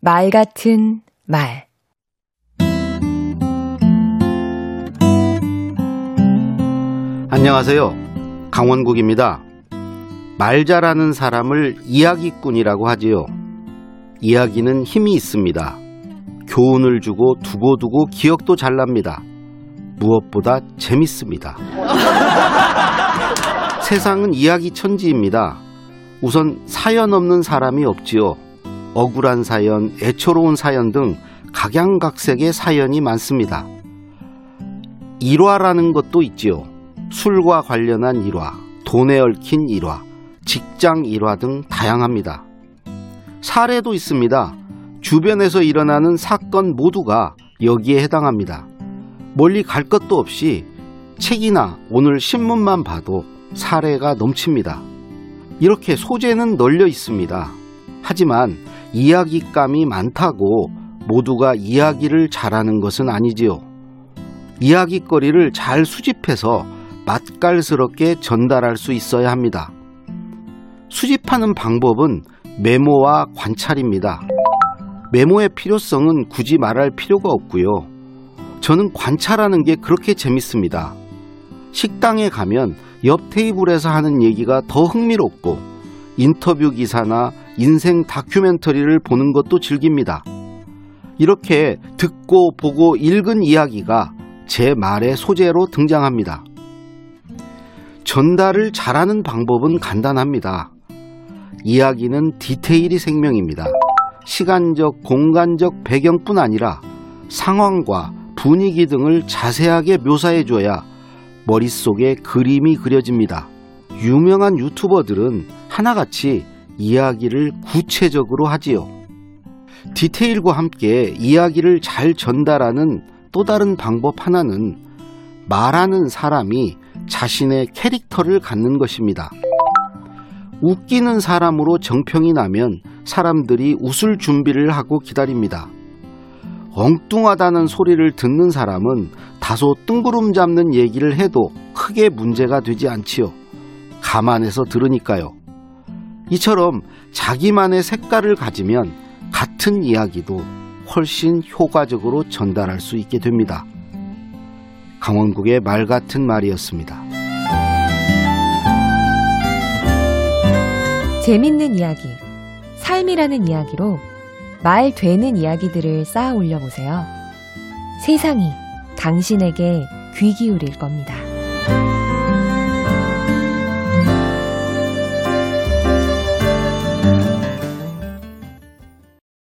말 같은 말 안녕하세요. 강원국입니다. 말 잘하는 사람을 이야기꾼이라고 하지요. 이야기는 힘이 있습니다. 교훈을 주고 두고두고 기억도 잘 납니다. 무엇보다 재밌습니다. 세상은 이야기 천지입니다. 우선 사연 없는 사람이 없지요. 억울한 사연, 애처로운 사연 등 각양각색의 사연이 많습니다. 일화라는 것도 있지요. 술과 관련한 일화, 돈에 얽힌 일화, 직장 일화 등 다양합니다. 사례도 있습니다. 주변에서 일어나는 사건 모두가 여기에 해당합니다. 멀리 갈 것도 없이 책이나 오늘 신문만 봐도 사례가 넘칩니다. 이렇게 소재는 널려 있습니다. 하지만 이야기감이 많다고 모두가 이야기를 잘하는 것은 아니지요. 이야기거리를 잘 수집해서 맛깔스럽게 전달할 수 있어야 합니다. 수집하는 방법은 메모와 관찰입니다. 메모의 필요성은 굳이 말할 필요가 없고요. 저는 관찰하는 게 그렇게 재밌습니다. 식당에 가면 옆 테이블에서 하는 얘기가 더 흥미롭고 인터뷰 기사나 인생 다큐멘터리를 보는 것도 즐깁니다. 이렇게 듣고 보고 읽은 이야기가 제 말의 소재로 등장합니다. 전달을 잘하는 방법은 간단합니다. 이야기는 디테일이 생명입니다. 시간적, 공간적 배경뿐 아니라 상황과 분위기 등을 자세하게 묘사해줘야 머릿속에 그림이 그려집니다. 유명한 유튜버들은 하나같이 이야기를 구체적으로 하지요. 디테일과 함께 이야기를 잘 전달하는 또 다른 방법 하나는 말하는 사람이 자신의 캐릭터를 갖는 것입니다. 웃기는 사람으로 정평이 나면 사람들이 웃을 준비를 하고 기다립니다. 엉뚱하다는 소리를 듣는 사람은 다소 뜬구름 잡는 얘기를 해도 크게 문제가 되지 않지요. 감안해서 들으니까요. 이처럼 자기만의 색깔을 가지면 같은 이야기도 훨씬 효과적으로 전달할 수 있게 됩니다. 강원국의 말 같은 말이었습니다. 재밌는 이야기, 삶이라는 이야기로 말 되는 이야기들을 쌓아 올려 보세요. 세상이 당신에게 귀 기울일 겁니다.